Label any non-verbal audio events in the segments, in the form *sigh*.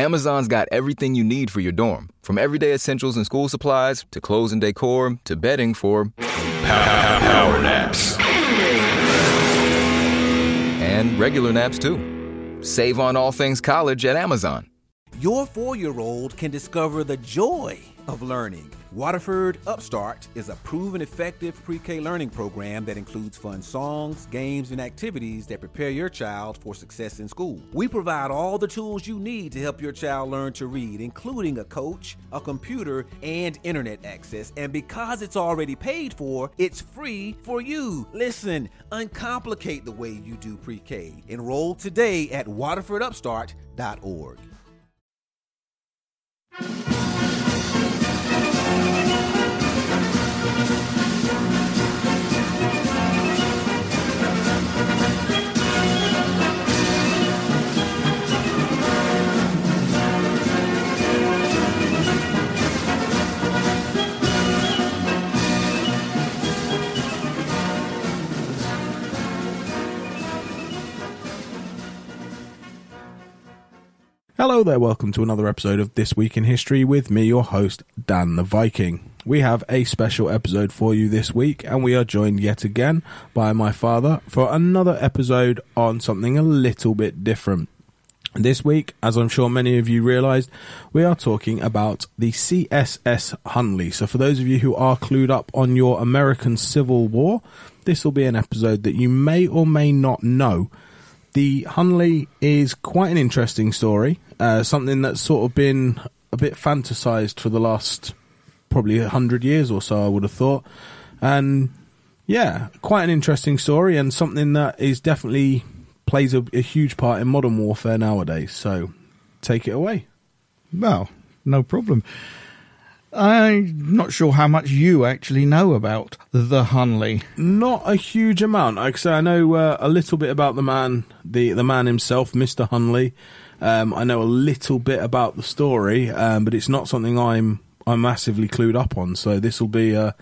Amazon's got everything you need for your dorm, from everyday essentials and school supplies to clothes and decor to bedding for power naps. And regular naps too. Save on all things college at Amazon. Your four year old can discover the joy of learning. Waterford Upstart is a proven effective pre K learning program that includes fun songs, games, and activities that prepare your child for success in school. We provide all the tools you need to help your child learn to read, including a coach, a computer, and internet access. And because it's already paid for, it's free for you. Listen, uncomplicate the way you do pre K. Enroll today at waterfordupstart.org. Hello there, welcome to another episode of This Week in History with me, your host, Dan the Viking. We have a special episode for you this week, and we are joined yet again by my father for another episode on something a little bit different. This week, as I'm sure many of you realised, we are talking about the CSS Hunley. So, for those of you who are clued up on your American Civil War, this will be an episode that you may or may not know. The Hunley is quite an interesting story, uh, something that's sort of been a bit fantasized for the last probably a hundred years or so, I would have thought. And yeah, quite an interesting story and something that is definitely plays a, a huge part in modern warfare nowadays. So take it away. Well, no problem. I'm not sure how much you actually know about the Hunley. Not a huge amount. Like I say, I know uh, a little bit about the man, the the man himself, Mister Hunley. Um, I know a little bit about the story, um, but it's not something I'm I'm massively clued up on. So this will be uh,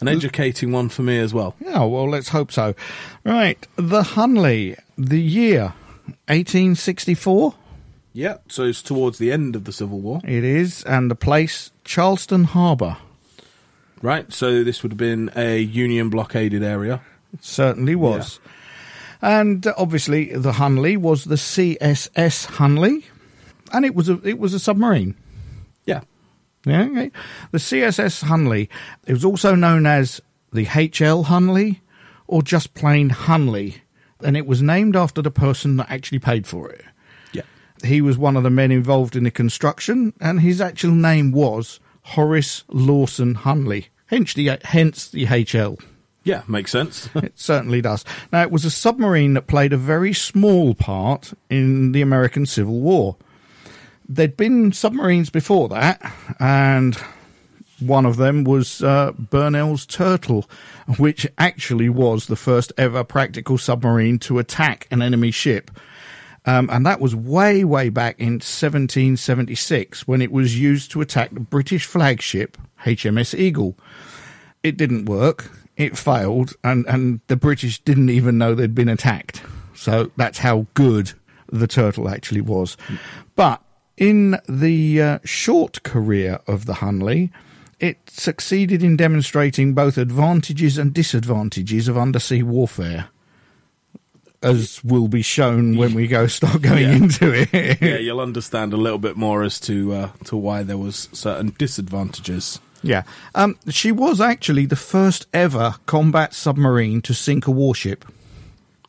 an educating one for me as well. Yeah, well, let's hope so. Right, the Hunley, the year 1864. Yeah, so it's towards the end of the Civil War. It is, and the place Charleston Harbour. Right, so this would have been a Union blockaded area. It certainly was. And uh, obviously, the Hunley was the CSS Hunley, and it was a it was a submarine. Yeah. Yeah, okay. The CSS Hunley. It was also known as the HL Hunley, or just plain Hunley, and it was named after the person that actually paid for it. Yeah. He was one of the men involved in the construction, and his actual name was Horace Lawson Hunley. Hence the hence the HL. Yeah, makes sense. *laughs* It certainly does. Now, it was a submarine that played a very small part in the American Civil War. There'd been submarines before that, and one of them was uh, Bushnell's Turtle, which actually was the first ever practical submarine to attack an enemy ship. Um, and that was way, way back in 1776 when it was used to attack the British flagship HMS Eagle. It didn't work it failed, and, and the British didn't even know they'd been attacked. So that's how good the turtle actually was. But in the uh, short career of the Hunley, it succeeded in demonstrating both advantages and disadvantages of undersea warfare. As will be shown when we go start going Yeah. into it. yeah, you'll understand a little bit more as to uh, to why there was certain disadvantages. Yeah. Um, she was actually the first ever combat submarine to sink a warship.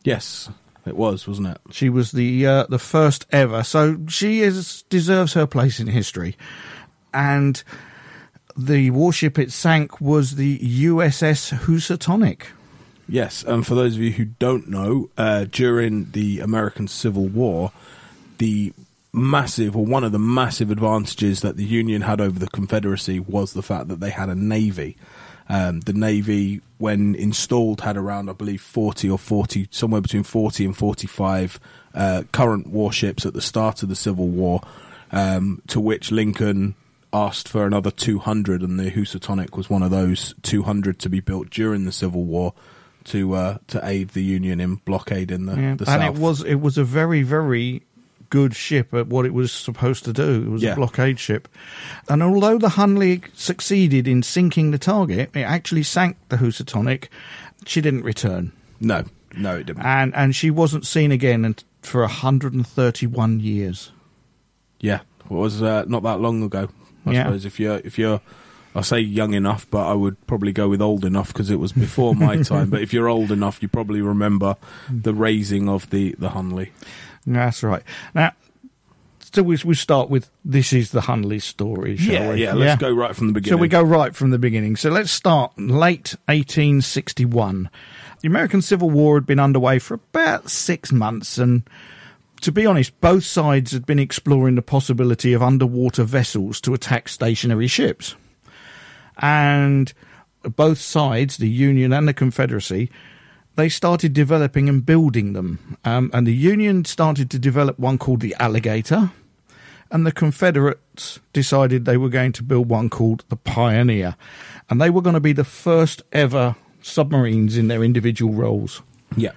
Yes, it was, wasn't it? She was the uh, the first ever, so she is deserves her place in history. And the warship it sank was the USS Housatonic. Yes, and for those of you who don't know, uh, during the American Civil War, the massive, or one of the massive advantages that the Union had over the Confederacy was the fact that they had a navy. Um, the navy, when installed, had around, I believe, forty or forty, somewhere between forty and forty-five uh, current warships at the start of the Civil War. Um, to which Lincoln asked for another 200, and the Housatonic was one of those 200 to be built during the Civil War to uh, to aid the Union in blockading the, Yeah, the and South. it was it was a very very good ship at what it was supposed to do. It was Yeah. a blockade ship. And although the Hunley succeeded in sinking the target, it actually sank the Housatonic. She didn't return. No, no, it didn't. And, and she wasn't seen again for 131 years. Yeah, it was uh, not that long ago. I Yeah. suppose if you're if you're, I say young enough, but I would probably go with old enough because it was before my *laughs* time. But if you're old enough, you probably remember the raising of the the Hunley. That's right. Now, so we, we start with this is the Hunley story, shall yeah, we? yeah. Let's go right from the beginning. So we go right from the beginning. So let's start late 1861. The American Civil War had been underway for about six months, and to be honest, both sides had been exploring the possibility of underwater vessels to attack stationary ships. And both sides, the Union and the Confederacy, they started developing and building them. Um, and the Union started to develop one called the Alligator, and the Confederates decided they were going to build one called the Pioneer. And they were going to be the first ever submarines in their individual roles. Yeah,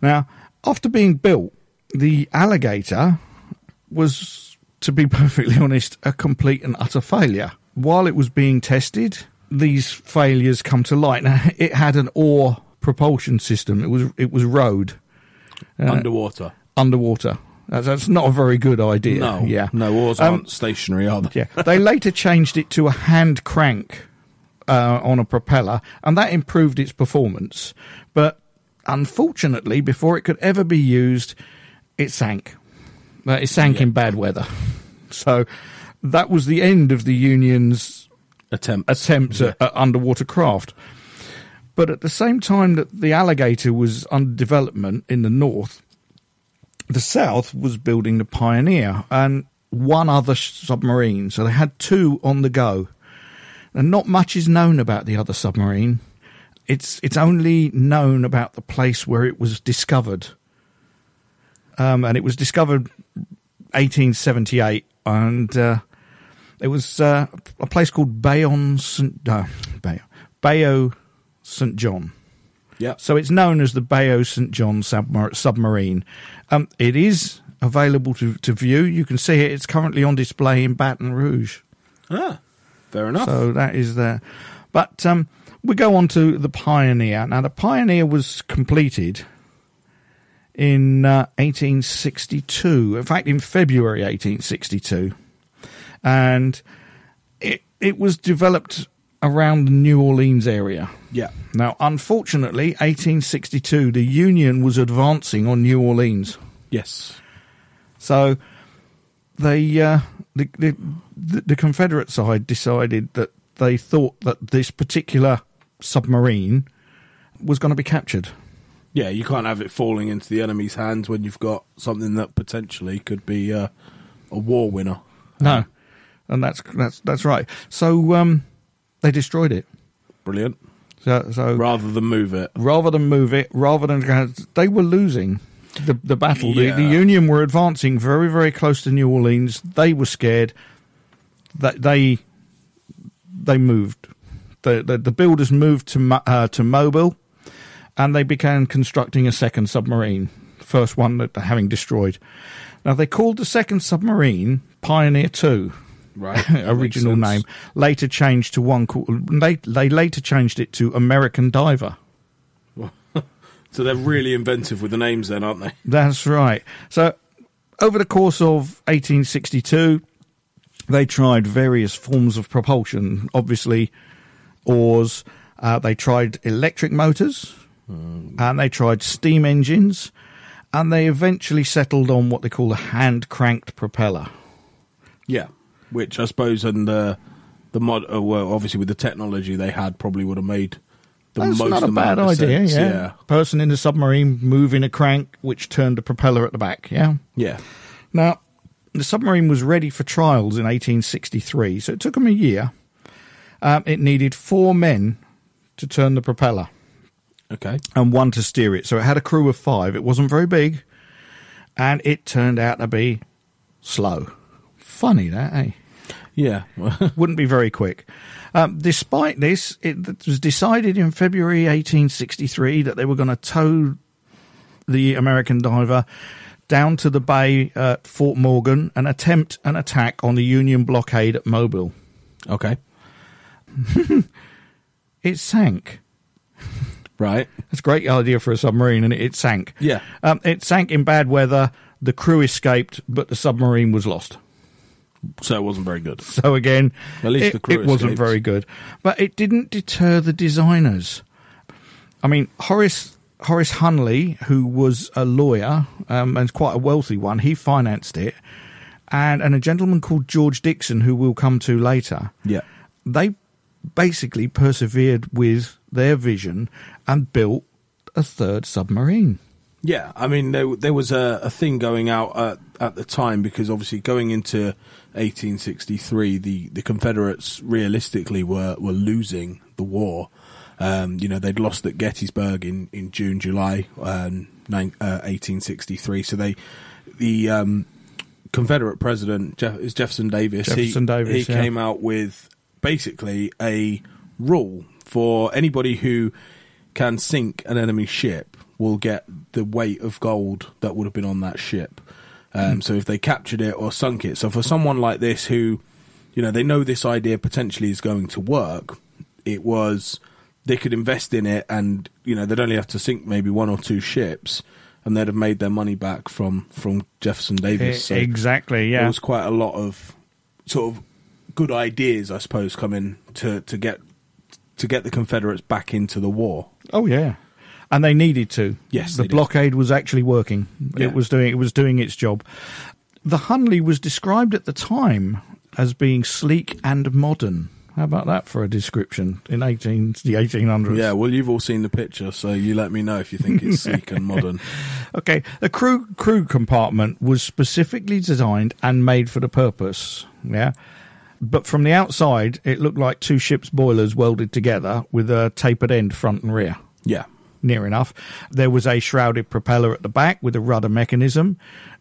Now, after being built, the Alligator was, to be *laughs* perfectly honest, a complete and utter failure. While it was being tested, these failures come to light. Now, *laughs* it had an oar propulsion system. It was it was rowed underwater. underwater. That's, that's not a very good idea. No, yeah, no oars Um, aren't stationary, are they? yeah. They later changed it to a hand crank uh, on a propeller, and that improved its performance. But unfortunately, before it could ever be used, it sank. Uh, it sank in bad weather. So that was the end of the Union's Attempt. attempts at, at underwater craft. But at the same time that the Alligator was under development in the north, the south was building the Pioneer and one other submarine. So they had two on the go. And not much is known about the other submarine. It's it's only known about the place where it was discovered. Um, and it was discovered 1878, and uh, it was uh, a place called Bayonne St. Uh, St. John. Yeah. So it's known as the Bayou St. John submar- submarine. Um, it is available to, to view. You can see it. It's currently on display in Baton Rouge. Ah, fair enough. So that is there. But um, we go on to the Pioneer. Now, the Pioneer was completed in uh, 1862. In fact, in February 1862. And it, it was developed around the New Orleans area. yeah. Now, unfortunately, 1862, the Union was advancing on New Orleans. Yes. So they uh, the, the the Confederate side decided that they thought that this particular submarine was going to be captured. Yeah, you can't have it falling into the enemy's hands when you've got something that potentially could be uh, a war winner. No, and that's that's that's right. So um, they destroyed it. Brilliant. So, so Rather than move it. rather than move it, rather than they were losing the the battle. The, the Union were advancing very very close to New Orleans. They were scared. That they they moved. The, the the builders moved to uh, to Mobile, and they began constructing a second submarine. First one that having destroyed. Now they called the second submarine Pioneer Two Right. *laughs* Original name. Later changed to one called. They they later changed it to American Diver. *laughs* So they're really inventive with the names then, aren't they? That's right. So over the course of 1862, they tried various forms of propulsion. Obviously, oars. Uh, they tried electric motors, and they tried steam engines, and they eventually settled on what they call a hand cranked propeller. Yeah. Which I suppose and the the mod uh, well obviously with the technology they had probably would have made the That's most not a bad idea. sense. yeah. yeah. person in the submarine moving a crank which turned the propeller at the back. Yeah. Yeah. Now, the submarine was ready for trials in 1863, so it took them a year. Um, it needed four men to turn the propeller Okay. and one to steer it. So it had a crew of five. It wasn't very big, and it turned out to be slow. Funny that, eh? Yeah. *laughs* Wouldn't be very quick. Um, despite this, it was decided in February 1863 that they were going to tow the American diver down to the bay at Fort Morgan and attempt an attack on the Union blockade at Mobile. Okay. *laughs* It sank. Right. It's a great idea for a submarine, and it, it sank. Yeah. Um, it sank in bad weather. The crew escaped, but the submarine was lost. So it wasn't very good. *laughs* So again, At least it, the crew it wasn't very good. But it didn't deter the designers. I mean, Horace Horace Hunley, who was a lawyer um, and quite a wealthy one, he financed it, and and a gentleman called George Dixon, who we'll come to later. Yeah. They basically persevered with their vision and built a third submarine. Yeah, I mean there there was a, a thing going out at, at the time because obviously going into 1863, the, the Confederates realistically were, were losing the war. Um, you know they'd lost at Gettysburg in, in June July um, nine, uh, 1863, so they the um, Confederate president Jeff, is Jefferson Davis. Jefferson he, Davis, he yeah. came out with basically a rule for anybody who can sink an enemy ship will get the weight of gold that would have been on that ship. Um, So if they captured it or sunk it, so for someone like this who, you know, they know this idea potentially is going to work, it was they could invest in it, and you know they'd only have to sink maybe one or two ships, and they'd have made their money back from from Jefferson Davis. So exactly, yeah. there was quite a lot of sort of good ideas, I suppose, coming to to get to get the Confederates back into the war. Oh yeah, and they needed to. Yes, the they did. blockade was actually working. Yeah. It was doing it was doing its job. The Hunley was described at the time as being sleek and modern. How about that for a description in eighteen the eighteen hundreds? Yeah, well, you've all seen the picture, so you let me know if you think it's *laughs* sleek and modern. Okay, the crew crew compartment was specifically designed and made for the purpose. Yeah. But from the outside, it looked like two ships' boilers welded together with a tapered end front and rear. Yeah, near enough. There was a shrouded propeller at the back with a rudder mechanism,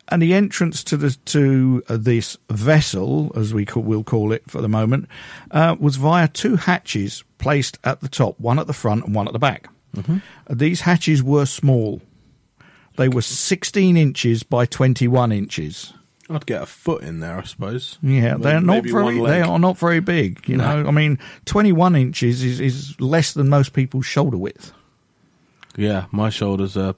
and the entrance to the to uh, this vessel, as we call, will call it for the moment, uh, was via two hatches placed at the top, one at the front and one at the back. Uh, These hatches were small. They were 16 inches by 21 inches. I'd get a foot in there, I suppose. Yeah, they're not maybe very. They are not very big. You No. know, I mean, twenty-one inches is, is less than most people's shoulder width. Yeah, my shoulders are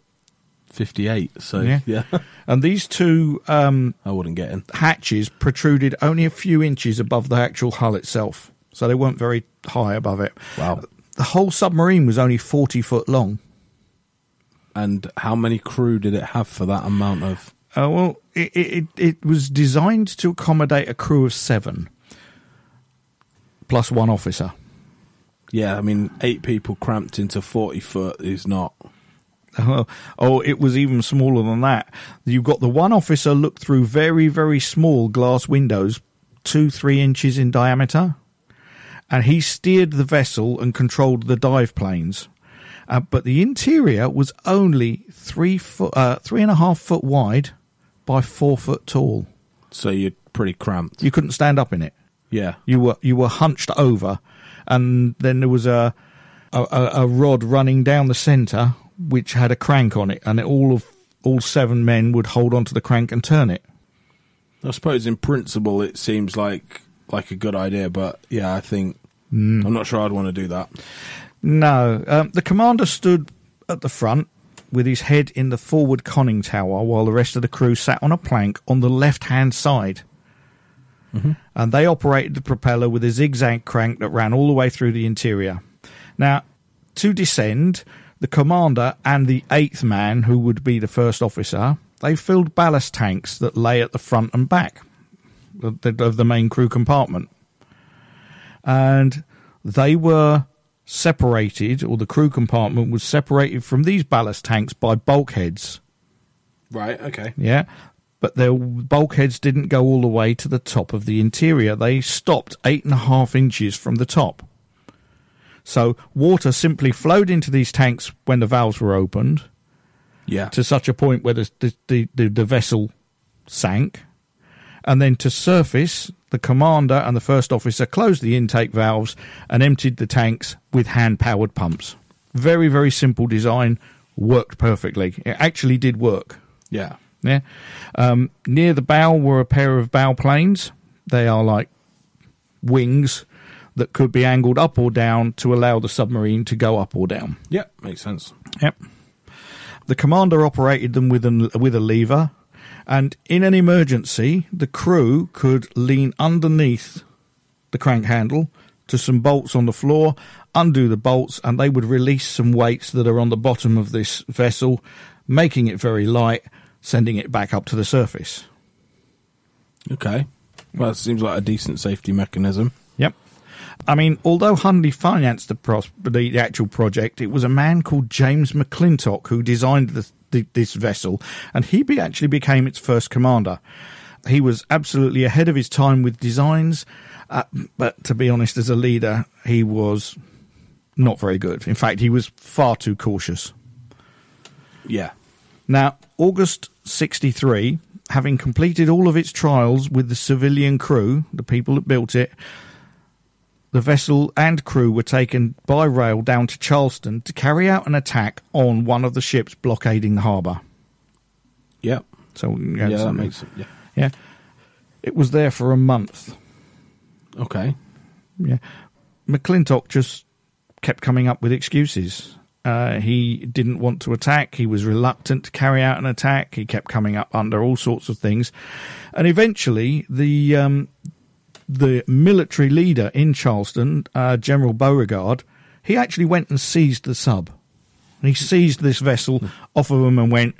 fifty-eight, so Yeah. yeah, *laughs* And these two um, I wouldn't get in. hatches protruded only a few inches above the actual hull itself, so they weren't very high above it. Wow. The whole submarine was only 40 foot long. And how many crew did it have for that amount of? Uh, well, it, it, it was designed to accommodate a crew of seven, plus one officer. Yeah, I mean, eight people cramped into forty foot is not. Oh, *laughs* oh, it was even smaller than that. You've got the one officer look through very, very small glass windows, two, three inches in diameter, and he steered the vessel and controlled the dive planes. Uh, but the interior was only three foot, uh, three and a half foot wide by four foot tall. So you're pretty cramped. You couldn't stand up in it. Yeah, You were you were hunched over, and then there was a a, a, rod running down the centre which had a crank on it, and all of all seven men would hold onto the crank and turn it. I suppose in principle it seems like like a good idea, but yeah, I think I'm not sure I'd want to do that. No, um, the commander stood at the front with his head in the forward conning tower, while the rest of the crew sat on a plank on the left hand side. Mm-hmm. And they operated the propeller with a zigzag crank that ran all the way through the interior. Now, to descend, the commander and the eighth man, who would be the first officer, they filled ballast tanks that lay at the front and back of the, of the main crew compartment. And they were separated, or the crew compartment was separated from these ballast tanks by bulkheads. Right. Okay. Yeah. But their bulkheads didn't go all the way to the top of the interior. They stopped eight and a half inches from the top. So water simply flowed into these tanks when the valves were opened Yeah. to such a point where the, the, the, the, the vessel sank. And then to surface, the commander and the first officer closed the intake valves and emptied the tanks with hand powered pumps. Very, very simple design, worked perfectly. It actually did work. yeah. Yeah. Um, near the bow were a pair of bow planes. They are like wings that could be angled up or down to allow the submarine to go up or down. Yep, makes sense. Yep. The commander operated them with an, with a lever, and in an emergency, the crew could lean underneath the crank handle to some bolts on the floor, undo the bolts, and they would release some weights that are on the bottom of this vessel, making it very light, sending it back up to the surface. Okay. Well, it seems like a decent safety mechanism. Yep. I mean, although Hunley financed the, pros- the, the actual project, it was a man called James McClintock who designed the, the, this vessel, and he be, actually became its first commander. He was absolutely ahead of his time with designs, uh, but to be honest, as a leader, he was not very good. In fact, he was far too cautious. Yeah. Now, August 63, having completed all of its trials with the civilian crew, the people that built it, the vessel and crew were taken by rail down to Charleston to carry out an attack on one of the ships blockading the harbour. Yep. So, Yeah, that something- makes it. Yeah. yeah. It was there for a month. Okay. Yeah. McClintock just kept coming up with excuses. Uh, he didn't want to attack. He was reluctant to carry out an attack. He kept coming up under all sorts of things, and eventually the um, the military leader in Charleston, uh, General Beauregard, he actually went and seized the sub. He seized this vessel off of him and went,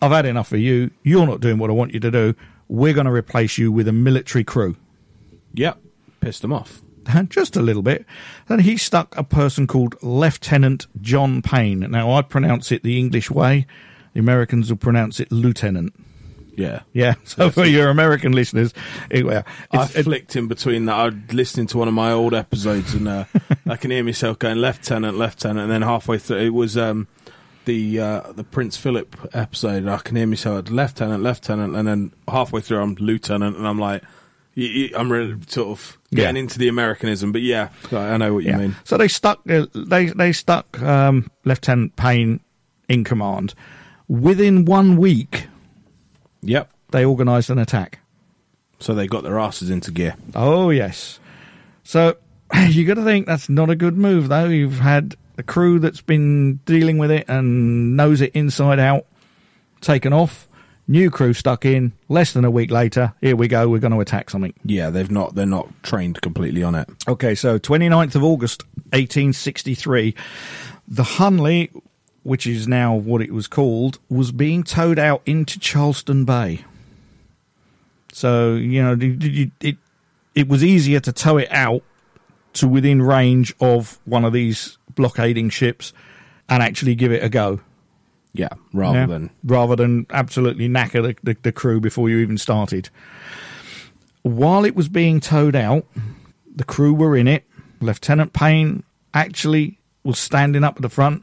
"I've had enough of you. You're not doing what I want you to do. We're going to replace you with a military crew." Yep. Pissed them off. *laughs* just a little bit. Then he stuck a person called Lieutenant John Payne. Now, I pronounce it the English way. The Americans will pronounce it Lieutenant. Yeah. Yeah, *laughs* so for your American listeners, it, well, I flicked in between that. I was listening to one of my old episodes, and uh, *laughs* I can hear myself going lieutenant, lieutenant, and then halfway through it was um, the uh, the Prince Philip episode. I can hear myself lieutenant, lieutenant, and then halfway through I'm lieutenant, and I'm like, I'm really sort of getting Yeah. into the Americanism. But yeah, I I know what you yeah. mean. So they stuck uh, they they stuck um, Lieutenant Payne in command. Within one week, Yep. they organised an attack. So they got their asses into gear. Oh yes. So *laughs* you got to think that's not a good move, though. You've had a crew that's been dealing with it and knows it inside out, taken off. New crew stuck in. Less than a week later, here we go. We're going to attack something. Yeah, they've not. They're not trained completely on it. Okay, so 29th of August, 1863, the Hunley, which is now what it was called, was being towed out into Charleston Bay. So, you know, it, it, was easier to tow it out to within range of one of these blockading ships and actually give it a go. Yeah, rather Yeah. than rather than absolutely knacker the, the, the crew before you even started. While it was being towed out, the crew were in it. Lieutenant Payne actually was standing up at the front.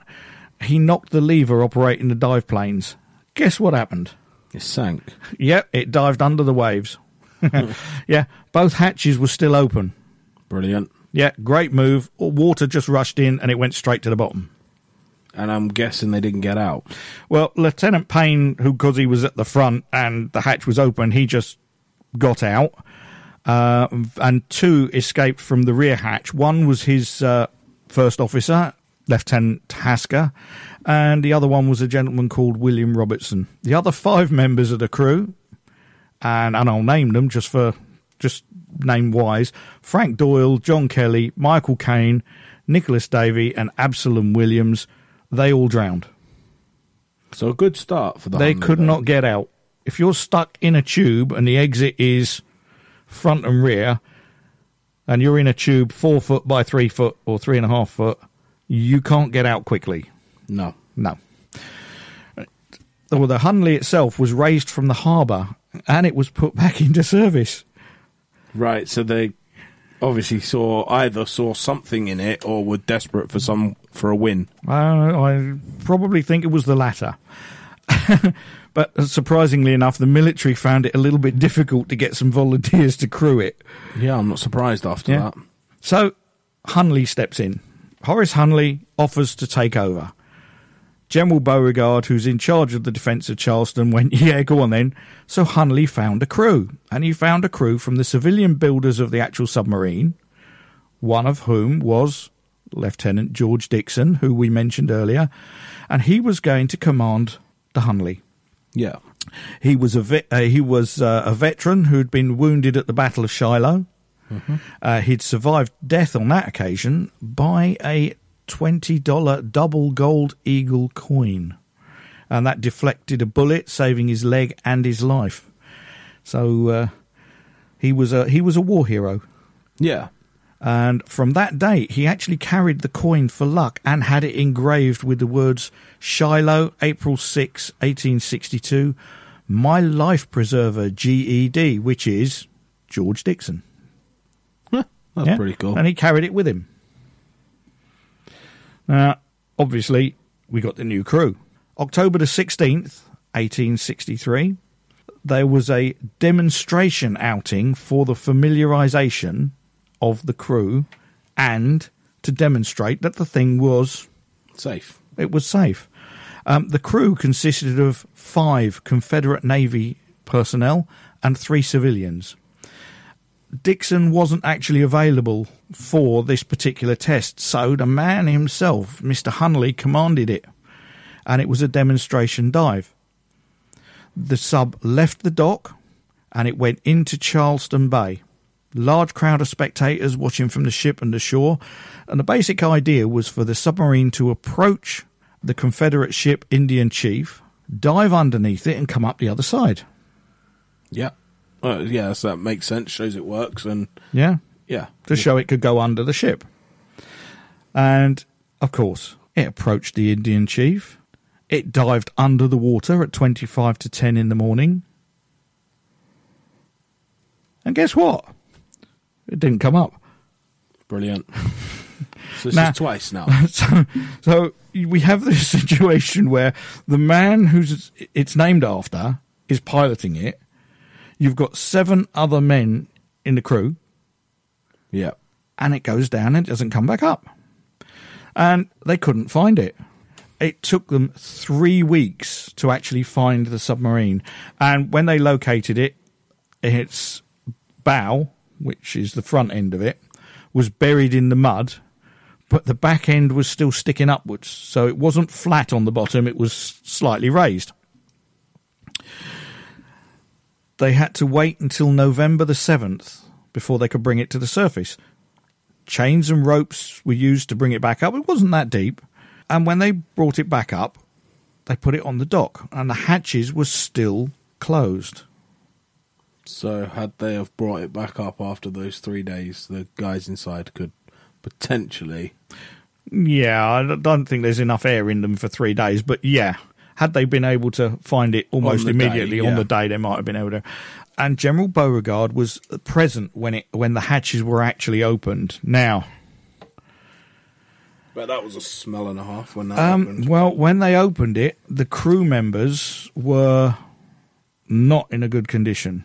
He knocked the lever operating the dive planes. Guess what happened? it sank. Yep, it dived under the waves. *laughs* yeah, both hatches were still open. Brilliant. Yeah, great move. Water just rushed in and it went straight to the bottom. And I'm guessing they didn't get out. Well, Lieutenant Payne, who because he was at the front and the hatch was open, he just got out, uh, and two escaped from the rear hatch. One was his uh, first officer, Lieutenant Hasker, and the other one was a gentleman called William Robertson. The other five members of the crew, and, and I'll name them just for just name wise: Frank Doyle, John Kelly, Michael Kane, Nicholas Davy, and Absalom Williams. They all drowned. So a good start for the. They could then. not get out. If you're stuck in a tube and the exit is front and rear, and you're in a tube four foot by three foot or three and a half foot, you can't get out quickly. No. No. Well, the Hunley itself was raised from the harbour and it was put *laughs* back into service. Right. So they obviously saw either saw something in it or were desperate for some for a win. I, I probably think it was the latter. *laughs* but uh, surprisingly enough, the military found it a little bit difficult to get some volunteers to crew it. Yeah, I'm not surprised after Yeah. that. So Hunley steps in. Horace Hunley offers to take over. General Beauregard, who's in charge of the defence of Charleston, went, *laughs* Yeah, go on then. So Hunley found a crew, and he found a crew from the civilian builders of the actual submarine, one of whom was Lieutenant George Dixon, who we mentioned earlier, and he was going to command the Hunley. Yeah. He was a ve- uh, he was uh, a veteran who'd been wounded at the Battle of Shiloh. Uh, he'd survived death on that occasion by a twenty dollar double gold eagle coin, and that deflected a bullet, saving his leg and his life. So uh, he was a he was a war hero. Yeah. And from that date, he actually carried the coin for luck and had it engraved with the words Shiloh, April 6, 1862, My Life Preserver, GED, which is George Dixon. That's Yeah? pretty cool. And he carried it with him. Now, obviously, we got the new crew. October the 16th, 1863, there was a demonstration outing for the familiarization of the crew and to demonstrate that the thing was Safe. it was safe. Um, the crew consisted of five Confederate Navy personnel and three civilians. Dixon wasn't actually available for this particular test, so the man himself, Mr. Hunley, commanded it, and it was a demonstration dive. The sub left the dock and it went into Charleston Bay. Large crowd of spectators watching from the ship and the shore, and the basic idea was for the submarine to approach the Confederate ship Indian Chief, dive underneath it, and come up the other side. Yeah. Uh, yeah, so that makes sense. Shows it works, and Yeah, yeah, to show it could go under the ship. And of course, it approached the Indian chief. It dived under the water at 25 to 10 in the morning. And guess what? It didn't come up. brilliant. *laughs* so this Nah. is twice now. *laughs* so, so we have this *laughs* situation where the man who's it's named after is piloting it. You've got seven other men in the crew, yeah. and it goes down and it doesn't come back up. And they couldn't find it. It took them three weeks to actually find the submarine. And when they located it, its bow, which is the front end of it, was buried in the mud, but the back end was still sticking upwards. So it wasn't flat on the bottom, it was slightly raised. They had to wait until November the 7th before they could bring it to the surface chains and ropes were used to bring it back up. It wasn't that deep. And when they brought it back up, they put it on the dock, and the hatches were still closed. So had they have brought it back up after those three days, the guys inside could potentially. Yeah, I don't think there's enough air in them for three days, but yeah, had they been able to find it almost the day, immediately on the day, they might have been able to. And General Beauregard was present when it when the hatches were actually opened. Now, But that was a smell and a half when that Um, happened. well, when they opened it, the crew members were not in a good condition.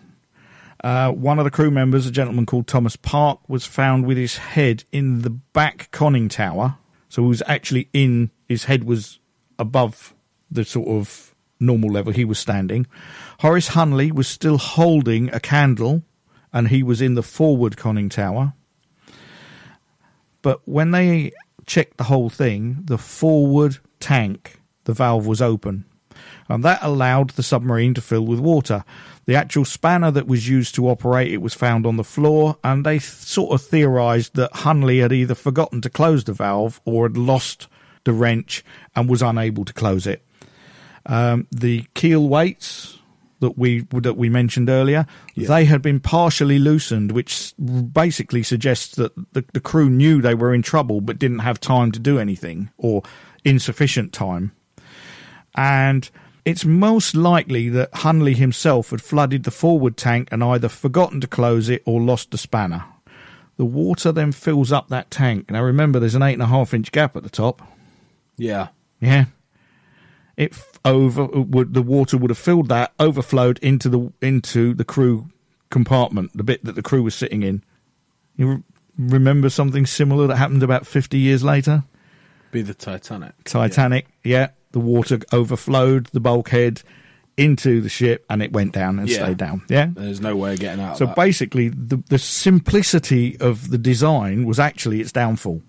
Uh, one of the crew members, a gentleman called Thomas Park, was found with his head in the back conning tower. So he was actually in, his head was above the sort of normal level he was standing. Horace Hunley was still holding a candle and he was in the forward conning tower. But when they checked the whole thing, the forward tank, the valve was open. And that allowed the submarine to fill with water. The actual spanner that was used to operate it was found on the floor, and they th- sort of theorized that Hunley had either forgotten to close the valve or had lost the wrench and was unable to close it. Um, the keel weights that we that we mentioned earlier, they had been partially loosened, which basically suggests that the, the crew knew they were in trouble but didn't have time to do anything or insufficient time. And it's most likely that Hunley himself had flooded the forward tank and either forgotten to close it or lost the spanner. The water then fills up that tank. Now remember, there's an eight and a half inch gap at the top. yeah. Yeah. It over would the water would have filled that, overflowed into the into the crew compartment, the bit that the crew was sitting in. You re- remember something similar that happened about fifty years later? Be the Titanic. Titanic, yeah. The water overflowed the bulkhead into the ship and it went down and Yeah. stayed down. Yeah. There's no way of getting out So basically, the, the simplicity of the design was actually its downfall.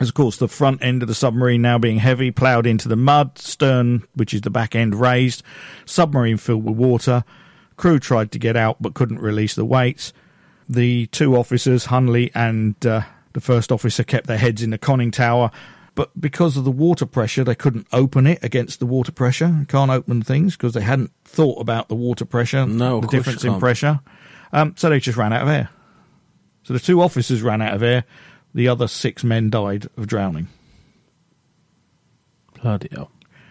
As of course, the front end of the submarine now being heavy, ploughed into the mud, stern, which is the back end, raised, submarine filled with water. Crew tried to get out but couldn't release the weights. The two officers, Hunley and uh, the first officer, kept their heads in the conning tower. But because of the water pressure, they couldn't open it against the water pressure. Can't open things because they hadn't thought about the water pressure, No, the difference in pressure. Um, so they just ran out of air. So the two officers ran out of air. The other six men died of drowning. Bloody hell.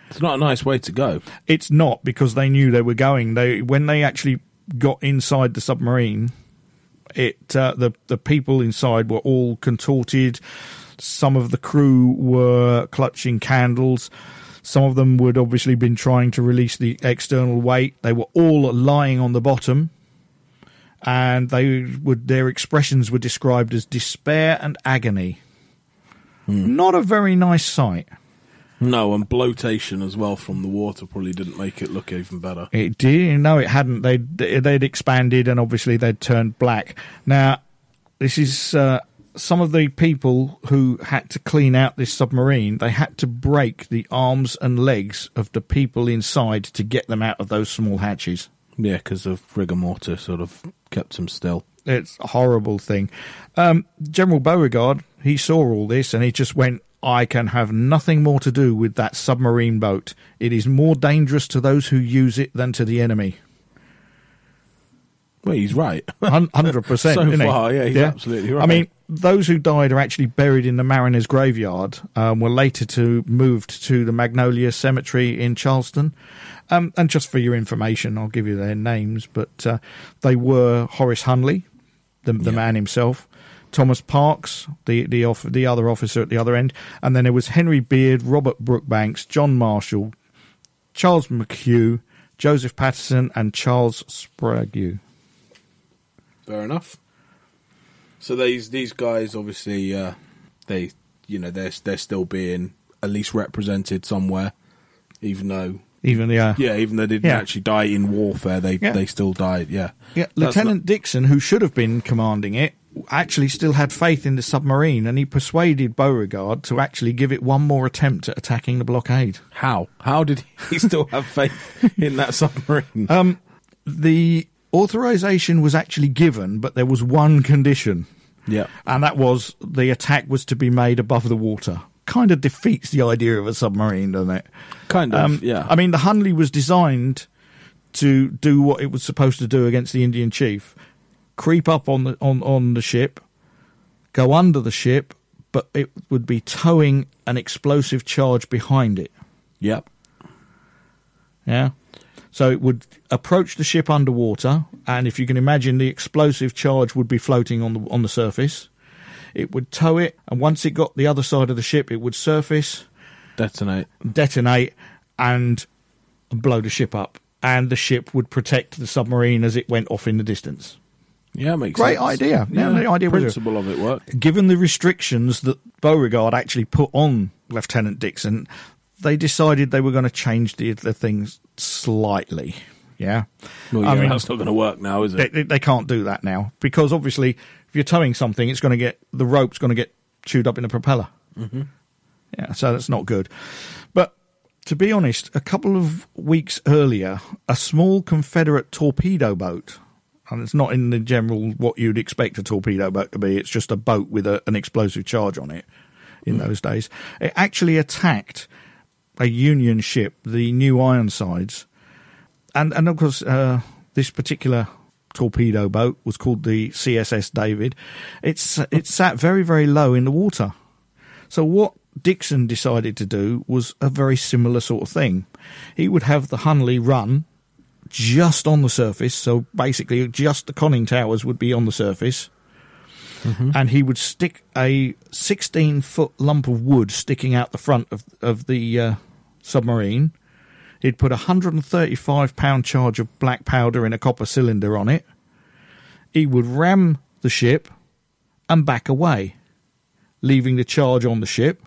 It's not a nice way to go. It's not because they knew they were going. They when they actually got inside the submarine, it uh, the the people inside were all contorted. Some of the crew were clutching candles. Some of them would obviously been trying to release the external weight. They were all lying on the bottom, and they would their expressions were described as despair and agony. Not a very nice sight. No, and bloatation as well from the water probably didn't make it look even better. It did. No, it hadn't. They'd they'd expanded, and obviously they'd turned black. Now, this is uh, some of the people who had to clean out this submarine. They had to break the arms and legs of the people inside to get them out of those small hatches. Yeah, because of rigor mortis sort of kept them still. It's a horrible thing. Um, General Beauregard, he saw all this and he just went, I can have nothing more to do with that submarine boat. It is more dangerous to those who use it than to the enemy. Well, he's right. Hundred percent. *laughs* So far, yeah, he's absolutely right. I mean, those who died are actually buried in the Mariners' graveyard. Um, were later to moved to the Magnolia Cemetery in Charleston. Um, and just for your information, I'll give you their names. But uh, they were Horace Hunley, the, the Yeah. man himself, Thomas Parks, the the off, the other officer at the other end, and then there was Henry Beard, Robert Brookbanks, John Marshall, Charles McHugh, Joseph Patterson, and Charles Sprague. Fair enough. So these these guys obviously uh, they you know they're they're still being at least represented somewhere, even though Even the uh, yeah even though they didn't Yeah. actually die in warfare they Yeah. they still died yeah Yeah, That's Lieutenant Dixon, who should have been commanding it, actually still had faith in the submarine, and he persuaded Beauregard to actually give it one more attempt at attacking the blockade. how how did he *laughs* still have faith in that submarine? Um, the authorization was actually given, but there was one condition, yeah, and that was the attack was to be made above the water. Kind of defeats the idea of a submarine, doesn't it? kind of Um, yeah. I mean, the Hunley was designed to do what it was supposed to do against the Indian chief: creep up on the on on the ship, go under the ship, but it would be towing an explosive charge behind it. yep. Yeah. So it would approach the ship underwater, and if you can imagine, the explosive charge would be floating on the on the surface. It would tow it, and once it got the other side of the ship, it would surface, Detonate. detonate, and blow the ship up. And the ship would protect the submarine as it went off in the distance. Yeah, makes Great sense. idea. Yeah, the idea principle of it worked. Given the restrictions that Beauregard actually put on Lieutenant Dixon, they decided they were going to change the, the things slightly. Yeah. Well, I mean- that's not going to work now, is it? they, they can't do that now because obviously if you're towing something it's going to get the rope's going to get chewed up in the propeller mm-hmm. yeah so that's not good but to be honest a couple of weeks earlier a small confederate torpedo boat and it's not in the general what you'd expect a torpedo boat to be it's just a boat with a, an explosive charge on it in those days it actually attacked a union ship the new ironsides and and of course uh, this particular torpedo boat was called the CSS David. It's it sat very very low in the water. So what Dixon decided to do was a very similar sort of thing. He would have the Hunley run just on the surface, so basically just the conning towers would be on the surface. And he would stick a 16 foot lump of wood sticking out the front of, of the uh, submarine. He'd put a 135 pound charge of black powder in a copper cylinder on it. He would ram the ship and back away, leaving the charge on the ship.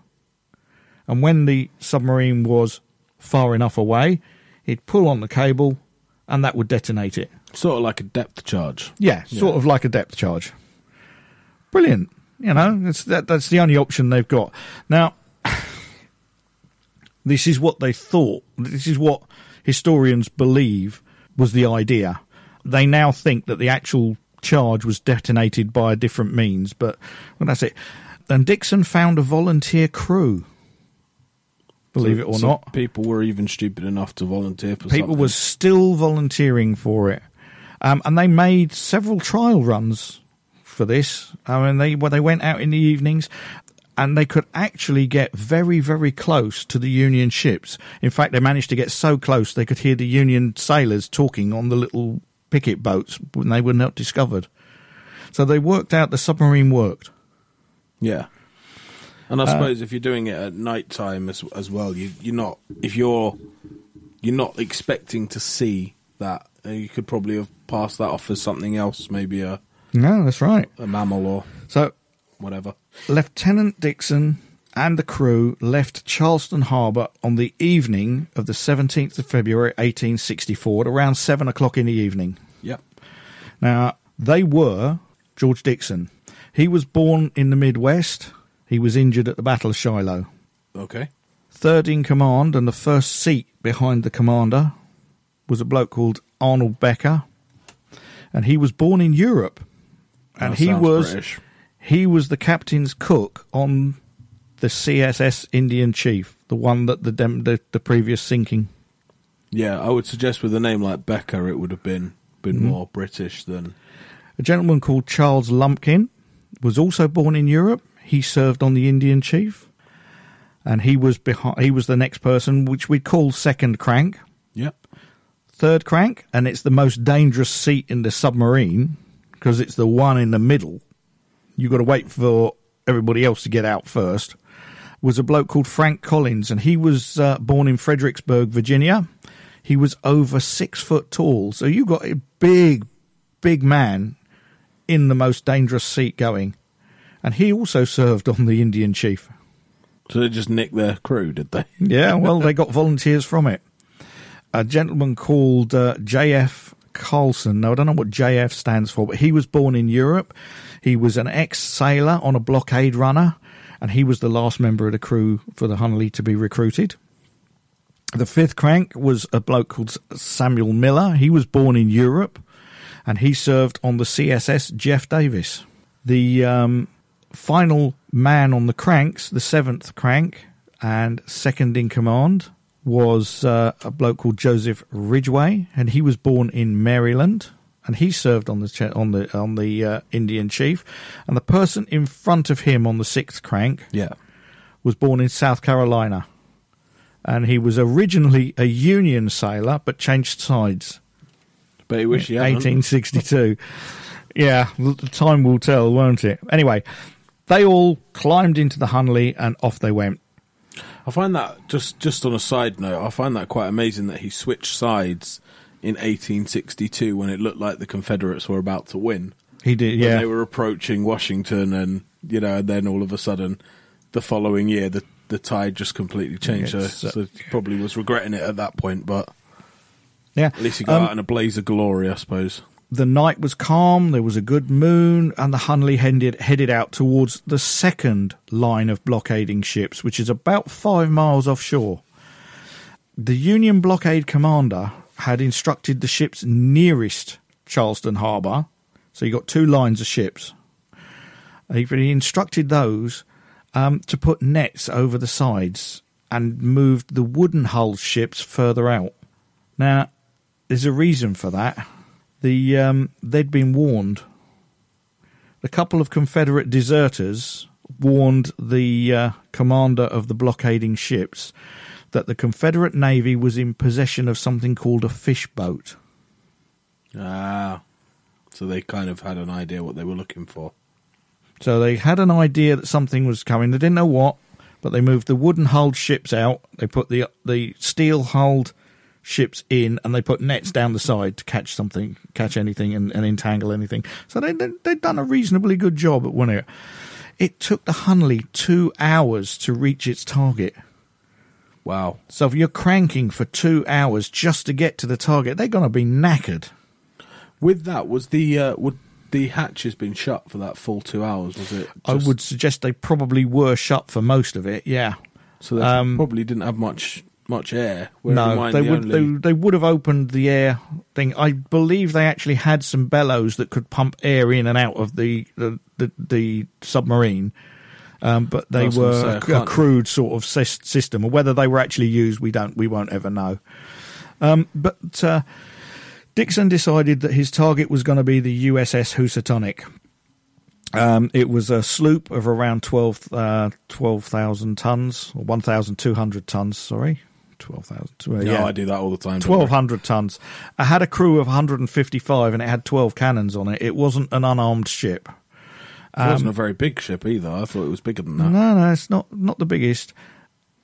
And when the submarine was far enough away, he'd pull on the cable and that would detonate it. Sort of like a depth charge. Yeah, sort Yeah. of like a depth charge. Brilliant. You know, that's that, that's the only option they've got. Now, *sighs* this is what they thought. This is what historians believe was the idea. They now think that the actual charge was detonated by a different means, but well, that's it. And Dixon found a volunteer crew. Believe So- it or so not, people were even stupid enough to volunteer for people something. were still volunteering for it, um, and they made several trial runs for this. I mean, they well, they went out in the evenings, and they could actually get very, very close to the Union ships. In fact, they managed to get so close they could hear the Union sailors talking on the little picket boats when they were not discovered. So they worked out the submarine worked. Yeah. And Uh, I suppose if you're doing it at night time as as well, you you're not if you're you're not expecting to see that, uh, you could probably have passed that off as something else, maybe a No, that's right. a mammal or So whatever. Lieutenant Dixon and the crew left Charleston Harbour on the evening of the 17th of February 1864 at around 7 o'clock in the evening. Yep. Now, they were George Dixon. He was born in the Midwest. He was injured at the Battle of Shiloh. Okay. Third in command and the first seat behind the commander was a bloke called Arnold Becker. And he was born in Europe. And That he was British. he was the captain's cook on the CSS Indian Chief, the one that the dem- the, the previous sinking. Yeah, I would suggest with a name like Becker, it would have been been Mm-hmm. more British than. A gentleman called Charles Lumpkin was also born in Europe. He served on the Indian Chief, and he was behind. He was the next person, which we call second crank, Yep. third crank, and it's the most dangerous seat in the submarine because it's the one in the middle. You've got to wait for everybody else to get out first. Was a bloke called Frank Collins, and he was uh, born in Fredericksburg, Virginia. He was over six foot tall, so you got a big, big man in the most dangerous seat going. And he also served on the Indian Chief. So they just nicked their crew, did they? Yeah, well, they *laughs* got volunteers from it. A gentleman called uh, J.F. Carlson. Now, I don't know what J.F. stands for, but he was born in Europe. He was an ex sailor on a blockade runner, and he was the last member of the crew for the Hunley to be recruited. The fifth crank was a bloke called Samuel Miller. He was born in Europe, and he served on the CSS Jeff Davis. The um, final man on the cranks, the seventh crank, and second in command was uh, a bloke called Joseph Ridgway, and he was born in Maryland, and he served on the on the on the uh, Indian Chief, and the person in front of him on the sixth crank Yeah. was born in South Carolina, and he was originally a Union sailor but changed sides. But he wish he hadn't. 1862. yeah, the time will tell, won't it? Anyway, they all climbed into the Hunley and off they went. I find that just just on a side note, I find that quite amazing that he switched sides in 1862 when it looked like the Confederates were about to win. He did, yeah. they were approaching Washington, and you know, and then all of a sudden, the following year, the the tide just completely changed. So, uh, so he probably was regretting it at that point, but yeah. at least he got Um, out in a blaze of glory, I suppose. The night was calm, there was a good moon, and the Hunley headed, headed out towards the second line of blockading ships, which is about five miles offshore. The Union blockade commander had instructed the ships nearest Charleston Harbour, so you got two lines of ships. He instructed those um, to put nets over the sides and moved the wooden hulled ships further out. Now, there's a reason for that the um, they'd been warned. A couple of Confederate deserters warned the uh, commander of the blockading ships that the Confederate Navy was in possession of something called a fish boat. Ah, so they kind of had an idea what they were looking for. So they had an idea that something was coming. They didn't know what, but they moved the wooden hulled ships out. They put the the steel hulled ships in, and they put nets down the side to catch something, catch anything, and, and entangle anything. So they they- they'd done a reasonably good job at winning it. It took the Hunley two hours to reach its target. Wow. So if you're cranking for two hours just to get to the target, they're going to be knackered. With that, was the uh, would the hatches been shut for that full two hours? Was it? I would suggest they probably were shut for most of it. Yeah. So they um, probably didn't have much much air. No, they the would. only- They, they would have opened the air thing. I believe they actually had some bellows that could pump air in and out of the the the, the submarine. Um, but they were say, a crude sort of system, or whether they were actually used, we don't, we won't ever know. Um, but uh, Dixon decided that his target was going to be the USS Housatonic. Um, it was a sloop of around 12 uh, 12,000 tons, or 1,200 tons, sorry. 12,000. uh, No, yeah. I do that all the time. 1,200 tons. It had a crew of 155 and it had 12 cannons on it. It wasn't an unarmed ship. It wasn't a very big ship either. I thought it was bigger than that. Um, No, no, it's not not the biggest.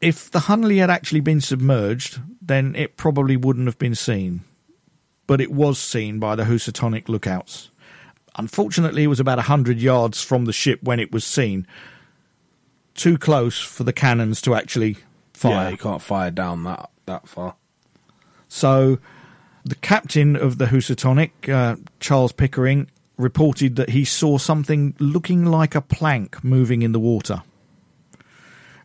If the Hunley had actually been submerged, then it probably wouldn't have been seen. But it was seen by the Housatonic lookouts. Unfortunately, it was about 100 yards from the ship when it was seen. Too close for the cannons to actually Yeah, you can't fire down that that far. So, the captain of the Housatonic, uh, Charles Pickering, reported that he saw something looking like a plank moving in the water.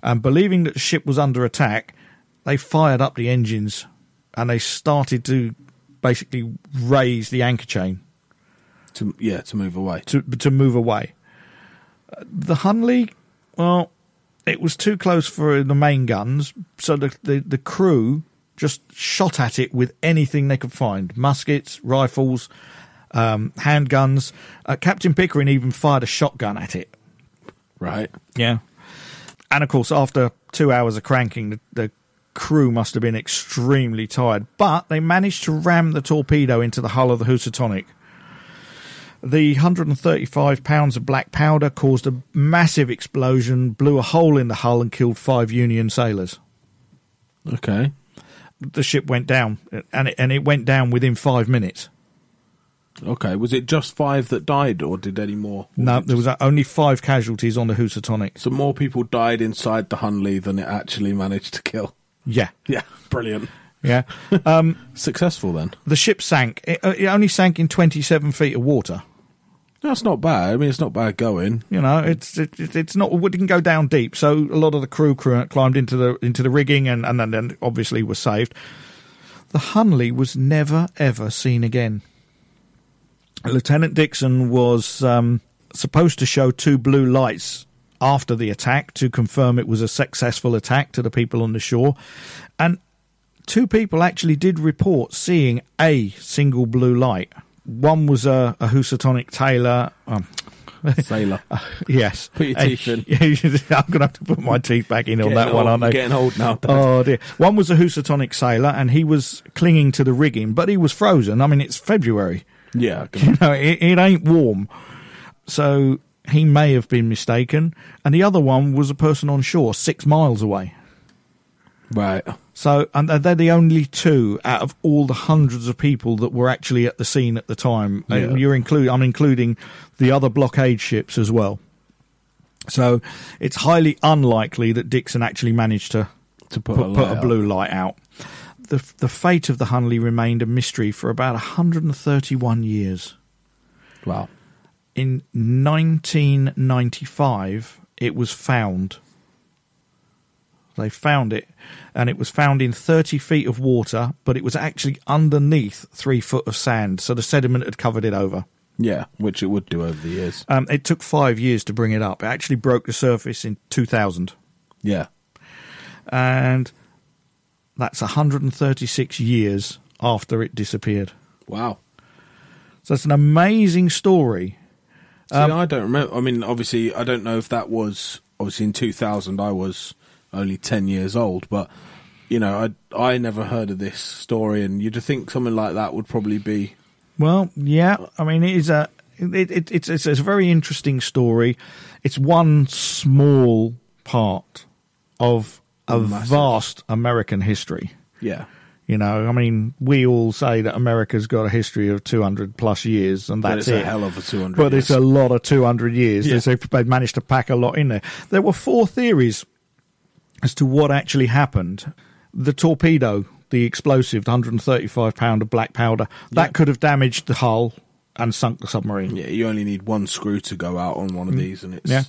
And believing that the ship was under attack, they fired up the engines and they started to basically raise the anchor chain To yeah, to move away. to to move away. Uh, The Hunley, well, it was too close for the main guns, so the, the the crew just shot at it with anything they could find: muskets, rifles, um, handguns. Uh, Captain Pickering even fired a shotgun at it. Right. Yeah, and of course, after two hours of cranking, the, the crew must have been extremely tired, but they managed to ram the torpedo into the hull of the Housatonic. The 135 pounds of black powder caused a massive explosion, blew a hole in the hull, and killed five Union sailors. Okay. The ship went down, and it, and it went down within five minutes. Okay. Was it just five that died, or did any more? No, there was only five casualties on the Housatonic. So more people died inside the Hunley than it actually managed to kill. Yeah, Yeah, *laughs* brilliant. yeah. *laughs* Successful then. the ship sank. It, uh, it only sank in 27 feet of water. That's not bad. I mean, it's not bad going. You know, it's it, it- it's not. We didn't go down deep, so a lot of the crew, climbed into the into the rigging, and and then- obviously was saved. The Hunley was never ever seen again. Lieutenant Dixon was um, supposed to show two blue lights after the attack to confirm it was a successful attack to the people on the shore, and two people actually did report seeing a single blue light. One was a, a Housatonic tailor. Um, *laughs* Sailor. *laughs* Yes. Put your teeth in. *laughs* I'm going to have to put my teeth back in on that Getting one, old- aren't I? Getting old now. Dad. Oh dear. One was a Housatonic sailor and he was clinging to the rigging, but he was frozen. I mean, it's February. yeah. You know, it, it ain't warm. So he may have been mistaken. And the other one was a person on shore six miles away. Right. So, and they're the only two out of all the hundreds of people that were actually at the scene at the time. Yeah. And you're include, I'm including the other blockade ships as well. So, it's highly unlikely that Dixon actually managed to To put, put, a, put a blue light out. The the fate of the Hunley remained a mystery for about 131 years. Wow. In 1995, it was found. They found it, and it was found in 30 feet of water, but it was actually underneath three foot of sand, so the sediment had covered it over. Yeah, which it would do over the years. Um, it took five years to bring it up. It actually broke the surface in 2000, Yeah. and that's 136 years after it disappeared. Wow. So it's an amazing story. See, I don't remember. I mean, obviously, I don't know if that was obviously in 2000. I was only 10 years old, but you know, I I never heard of this story, and you'd think something like that would probably be Well, yeah, I mean, it is a it, it, it's, it's it's a very interesting story. It's one small part of a Massive. vast American history. yeah, You know, I mean, we all say that America's got a history of 200 plus years, and that's it. a hell of a 200. but it's a lot of 200 years. Yeah. They've managed to pack a lot in there. There were four theories as to what actually happened. The torpedo, the explosive, the 135 pound of black powder, that could have damaged the hull and sunk the submarine. Yeah, you only need one screw to go out on one of these, and it's Mm. Yeah.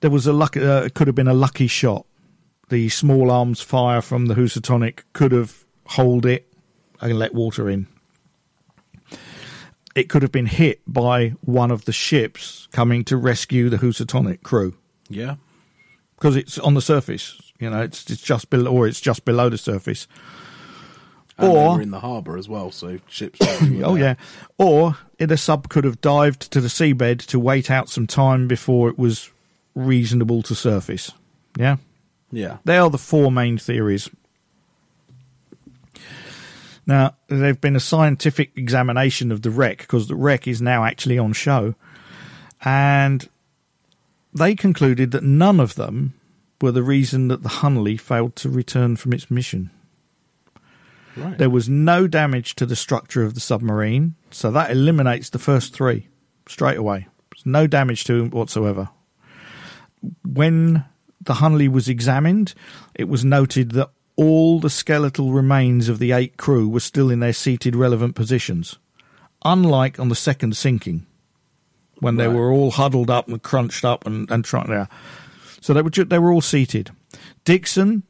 There was a luck. Uh, it could have been a lucky shot. The small arms fire from the Housatonic could have hold it and let water in. It could have been hit by one of the ships coming to rescue the Housatonic crew yeah. because it's on the surface. You know, it's it's just below, or it's just below the surface. And Or- were in the harbour as well, so ships. *coughs* Oh yeah, or a sub could have dived to the seabed to wait out some time before it was reasonable to surface. Yeah. yeah, They are the four main theories. Now, there've been a scientific examination of the wreck because the wreck is now actually on show, and they concluded that none of them were the reason that the Hunley failed to return from its mission. right. There was no damage to the structure of the submarine, so that eliminates the first three straight away. There's no damage to it whatsoever. When the Hunley was examined, it was noted that all the skeletal remains of the eight crew were still in their seated relevant positions, unlike on the second sinking, when they were all huddled up and crunched up and, and trying to. So they were ju- they were all seated. Dixon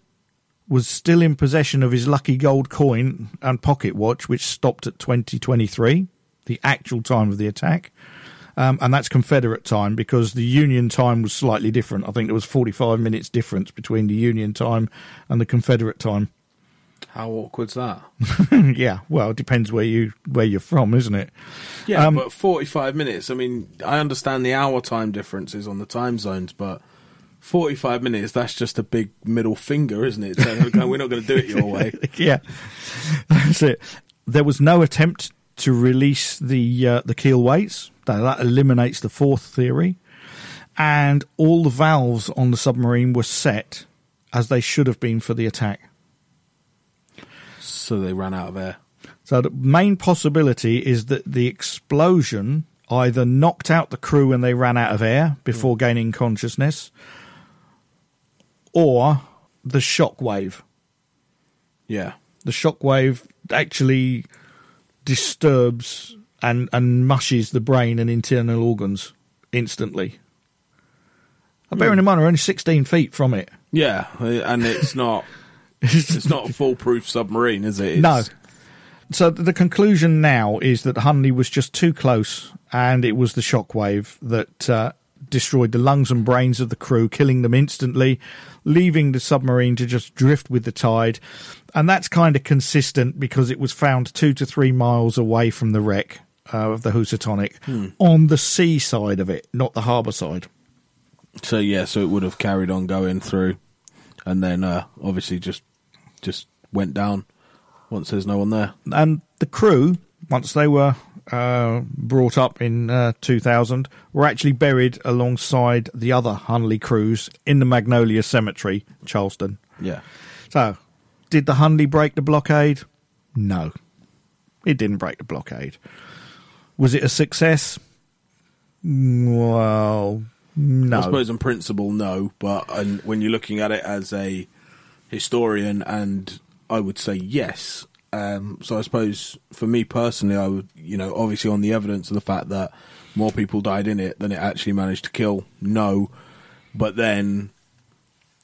was still in possession of his lucky gold coin and pocket watch, which stopped at 2023, the actual time of the attack. Um, and that's Confederate time because the Union time was slightly different. I think there was 45 minutes difference between the Union time and the Confederate time. How awkward's that? *laughs* yeah, well, it depends where you where you're from, isn't it? Yeah, Um, but forty-five minutes. I mean, I understand the hour time differences on the time zones, but forty-five minutes—that's just a big middle finger, isn't it? We're not going to do it your way. *laughs* yeah, that's it. There was no attempt to release the uh, the keel weights. That, that eliminates the fourth theory, and all the valves on the submarine were set as they should have been for the attack. So they ran out of air. So the main possibility is that the explosion either knocked out the crew when they ran out of air before gaining consciousness, or the shock wave. Yeah, the shockwave actually disturbs and, and mushes the brain and internal organs instantly. And bearing in mind, we're only 16 feet from it. yeah, and it's not. *laughs* It's not a foolproof submarine, is it? It's, no. So the conclusion now is that Hunley was just too close, and it was the shockwave that uh, destroyed the lungs and brains of the crew, killing them instantly, leaving the submarine to just drift with the tide. And that's kind of consistent because it was found two to three miles away from the wreck uh, of the Housatonic on the sea side of it, not the harbour side. So yeah, so it would have carried on going through, and then uh, obviously just just went down once there's no one there. and the crew, once they were uh, brought up in uh, 2000, were actually buried alongside the other Hunley crews in the Magnolia Cemetery, Charleston. Yeah, So, did the Hunley break the blockade? No, it didn't break the blockade. Was it a success? Well, no. I suppose in principle, no, but and when you're looking at it as a historian, and I would say yes. Um, so I suppose for me personally, I would, you know, obviously on the evidence of the fact that more people died in it than it actually managed to kill, no. But then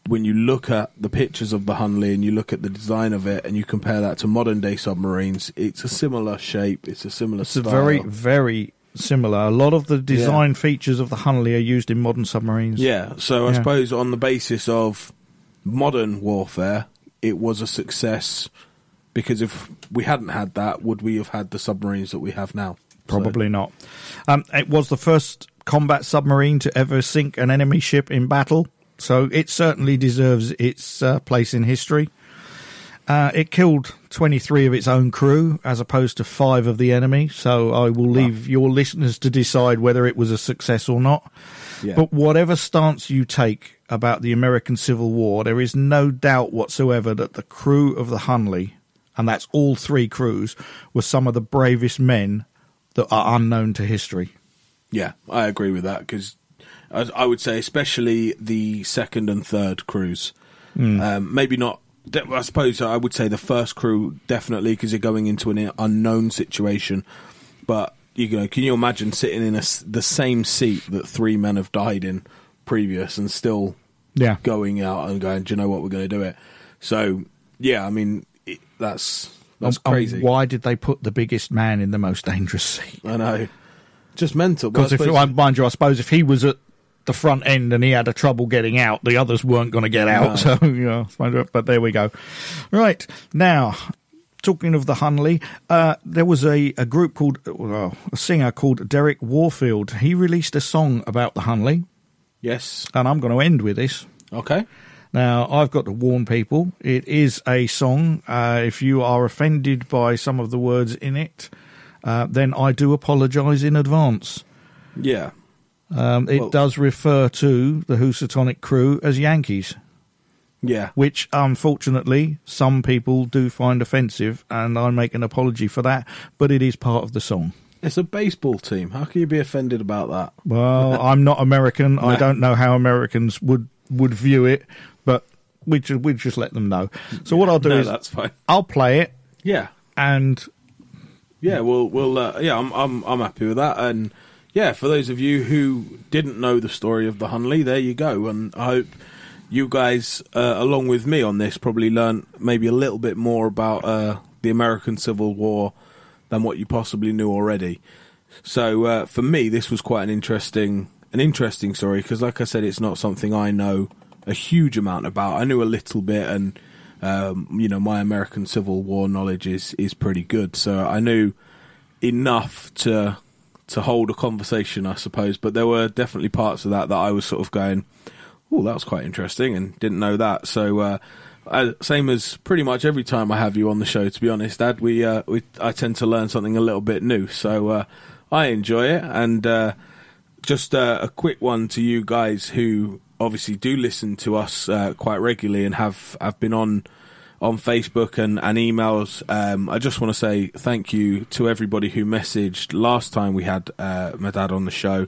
when you look at the pictures of the Hunley and you look at the design of it and you compare that to modern day submarines, it's a similar shape, it's a similar It's a style. very, very similar. A lot of the design features of the Hunley are used in modern submarines. Yeah, so I Yeah. suppose on the basis of modern warfare, it was a success because if we hadn't had that, would we have had the submarines that we have now? Probably not. Um, it was the first combat submarine to ever sink an enemy ship in battle, so it certainly deserves its uh, place in history. Uh, it killed 23 of its own crew as opposed to five of the enemy, so I will leave your listeners to decide whether it was a success or not. Yeah. But whatever stance you take about the American Civil War, there is no doubt whatsoever that the crew of the Hunley, and that's all three crews, were some of the bravest men that are unknown to history. Yeah, I agree with that because I, would say especially the second and third crews. Um, maybe not I suppose I would say the first crew definitely because you're going into an unknown situation. But you know, can you imagine sitting in a the same seat that three men have died in previous and still Yeah. going out and going, do you know what, we're going to do it. So yeah, I mean that's that's um, crazy. why did they put the biggest man in the most dangerous seat? *laughs* I know, just mental. Because if suppose- I mind you, I suppose if he was at the front end and he had a trouble getting out, the others weren't going to get out. No. *laughs* So you know, but there we go. Right now, talking of the Hunley, uh, there was a, a group called well, a singer called Derek Warfield. He released a song about the Hunley, yes, and I'm going to end with this. okay, Now, I've got to warn people, it is a song. Uh, if you are offended by some of the words in it, uh, then I do apologise in advance. yeah, Um, it Well- does refer to the Housatonic crew as Yankees, yeah. which unfortunately some people do find offensive, and I make an apology for that, but it is part of the song. It's a baseball team. How can you be offended about that? Well, I'm not American. I *laughs* don't know how Americans would, would view it, we just, we just let them know. So what I'll do no, is that's fine. I'll play it, Yeah, and Yeah, well, well, uh, yeah, I'm, I'm, I'm happy with that, and yeah, for those of you who didn't know the story of the Hunley, there you go, and I hope you guys, uh, along with me on this, probably learn maybe a little bit more about uh, the American Civil War than what you possibly knew already. So uh, for me, this was quite an interesting, an interesting story because, like I said, it's not something I know a huge amount about. I knew a little bit, and um, you know, my American Civil War knowledge is is pretty good. So I knew enough to to hold a conversation, I suppose. But there were definitely parts of that that I was sort of going, "Oh, that was quite interesting," and didn't know that. So. Uh, same as pretty much every time I have you on the show, to be honest, Dad. We, uh, we I tend to learn something a little bit new, so uh, I enjoy it. And uh, just uh, a quick one to you guys who obviously do listen to us uh, quite regularly and have have been on on Facebook and, and emails. Um, I just want to say thank you to everybody who messaged last time we had uh, my dad on the show.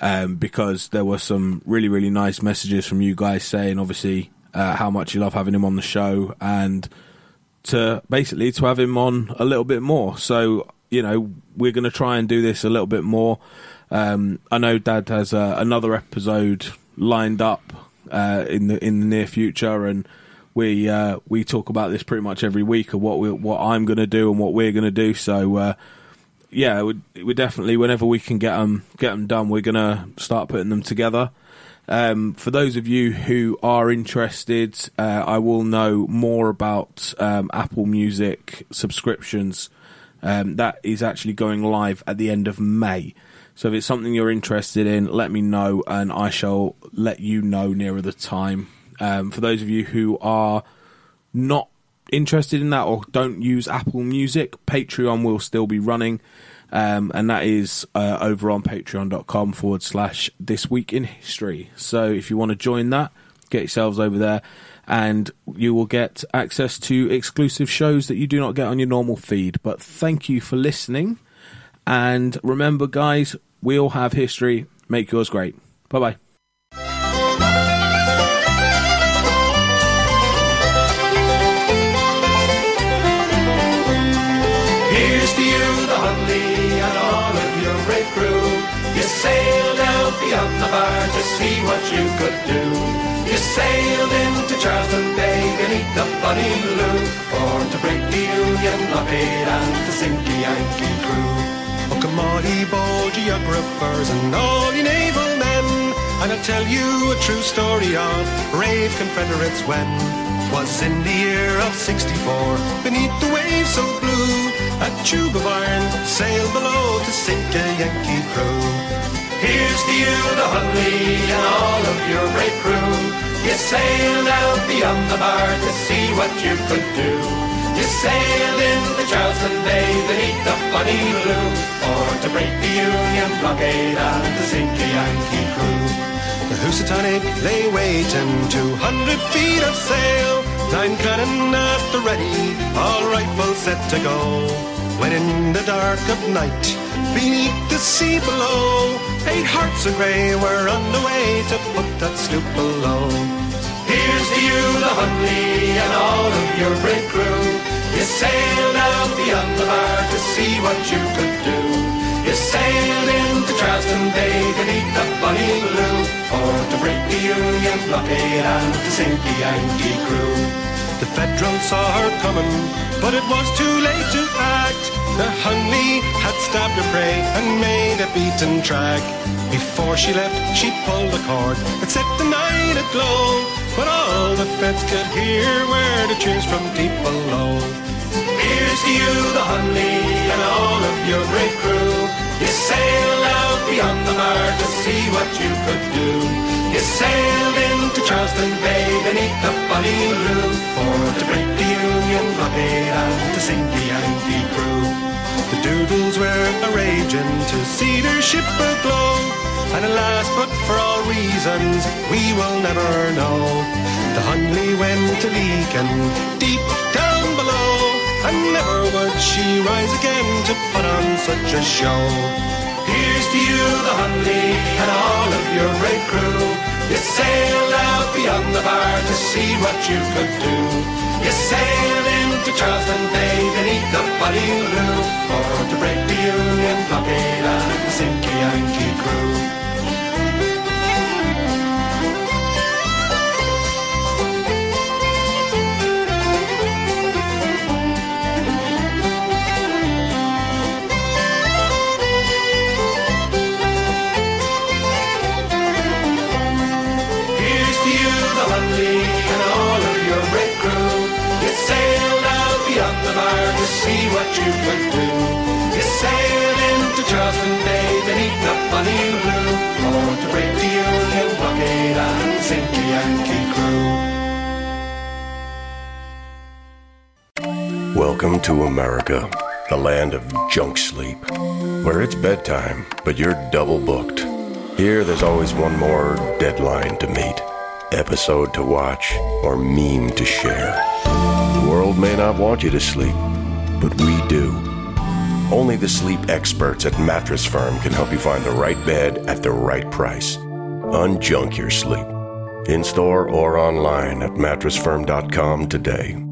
Um, because there were some really, really nice messages from you guys saying, obviously, uh, how much you love having him on the show and to basically to have him on a little bit more. So you know we're going to try and do this a little bit more. Um, I know Dad has uh, another episode lined up uh, in the in the near future, and we uh, we talk about this pretty much every week of what we what I'm going to do and what we're going to do. So. Uh, yeah, we we definitely whenever we can get them get them done, we're gonna start putting them together. Um, for those of you who are interested, uh, I will know more about um, Apple Music subscriptions. Um, that is actually going live at the end of May. So if it's something you're interested in, let me know and I shall let you know nearer the time. Um, for those of you who are not interested in that or don't use Apple Music, Patreon will still be running. Um, and that is uh, over on patreon.com forward slash this week in history. So if you want to join that, get yourselves over there and you will get access to exclusive shows that you do not get on your normal feed. But thank you for listening. And remember, guys, we all have history. Make yours great. Bye bye. Here's to you, the Hunley, and all of your brave crew. You sailed out beyond the bar to see what you could do. You sailed into Charleston Bay beneath the bonny blue for to break the Union blockade and to sink a Yankee crew. Ye bold geographers and all ye naval men, and I'll tell you a true story of brave Confederates when was in the year of 64 beneath the waves so blue a tube of iron sailed below to sink a Yankee crew. Here's to you, the Hunley, and all of your brave crew. You sailed out beyond the bar to see what you could do. You sailed into Charleston Bay beneath the bonny blue for to break the Union blockade and to sink a Yankee crew. The Housatonic lay waiting 200 feet of sail, nine cannon at the ready, all rifles set to go. When in the dark of night, beneath the sea below, eight hearts of grey were on the way to put that sloop below. Here's to you, the the Hunley and all of your brave crew. You sailed out beyond the bar to see what you could do. You sailed into Charleston Bay beneath the bonny blue for oh, to break the Union blockade and to sink the Yankee crew. The Federals saw her coming, but it was too late to act. The Hunley had stabbed her prey and made a beaten track. Before she left, she pulled the cord and set the night aglow. But all the feds could hear were the cheers from deep below. Here's to you, the Hunley, and all of your brave crew. You sailed out beyond the bar to see what you could do. You sailed into Charleston Bay beneath the bonny blue for to break the Union blockade and to sink the Yankee crew. The Doodles were a raging to see their ship aglow. And alas, but for all reasons we will never know. The Hunley went to Leakin, deep down. And never would she rise again to put on such a show. Here's to you, the Hunley, and all of your brave crew. You sailed out beyond the bar to see what you could do. You sailed into Charleston Bay beneath the bonny blue for to break the Union blockade and sink Yankee crew. To America, the land of junk sleep, where it's bedtime, but you're double booked. Here, there's always one more deadline to meet, episode to watch, or meme to share. The world may not want you to sleep, but we do. Only the sleep experts at Mattress Firm can help you find the right bed at the right price. Unjunk your sleep. In store or online at mattressfirm.com today.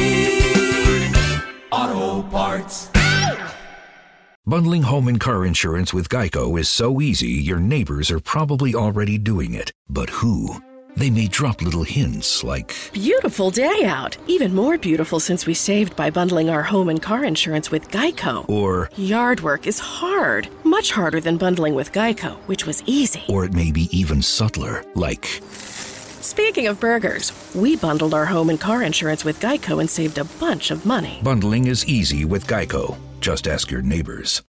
Bundling home and car insurance with Geico is so easy, your neighbors are probably already doing it. But who? They may drop little hints like, Beautiful day out. Even more beautiful since we saved by bundling our home and car insurance with Geico. or, Yard work is hard, much harder than bundling with Geico, which was easy. or it may be even subtler, like, Speaking of burgers, we bundled our home and car insurance with Geico and saved a bunch of money. bundling is easy with Geico. Just ask your neighbors.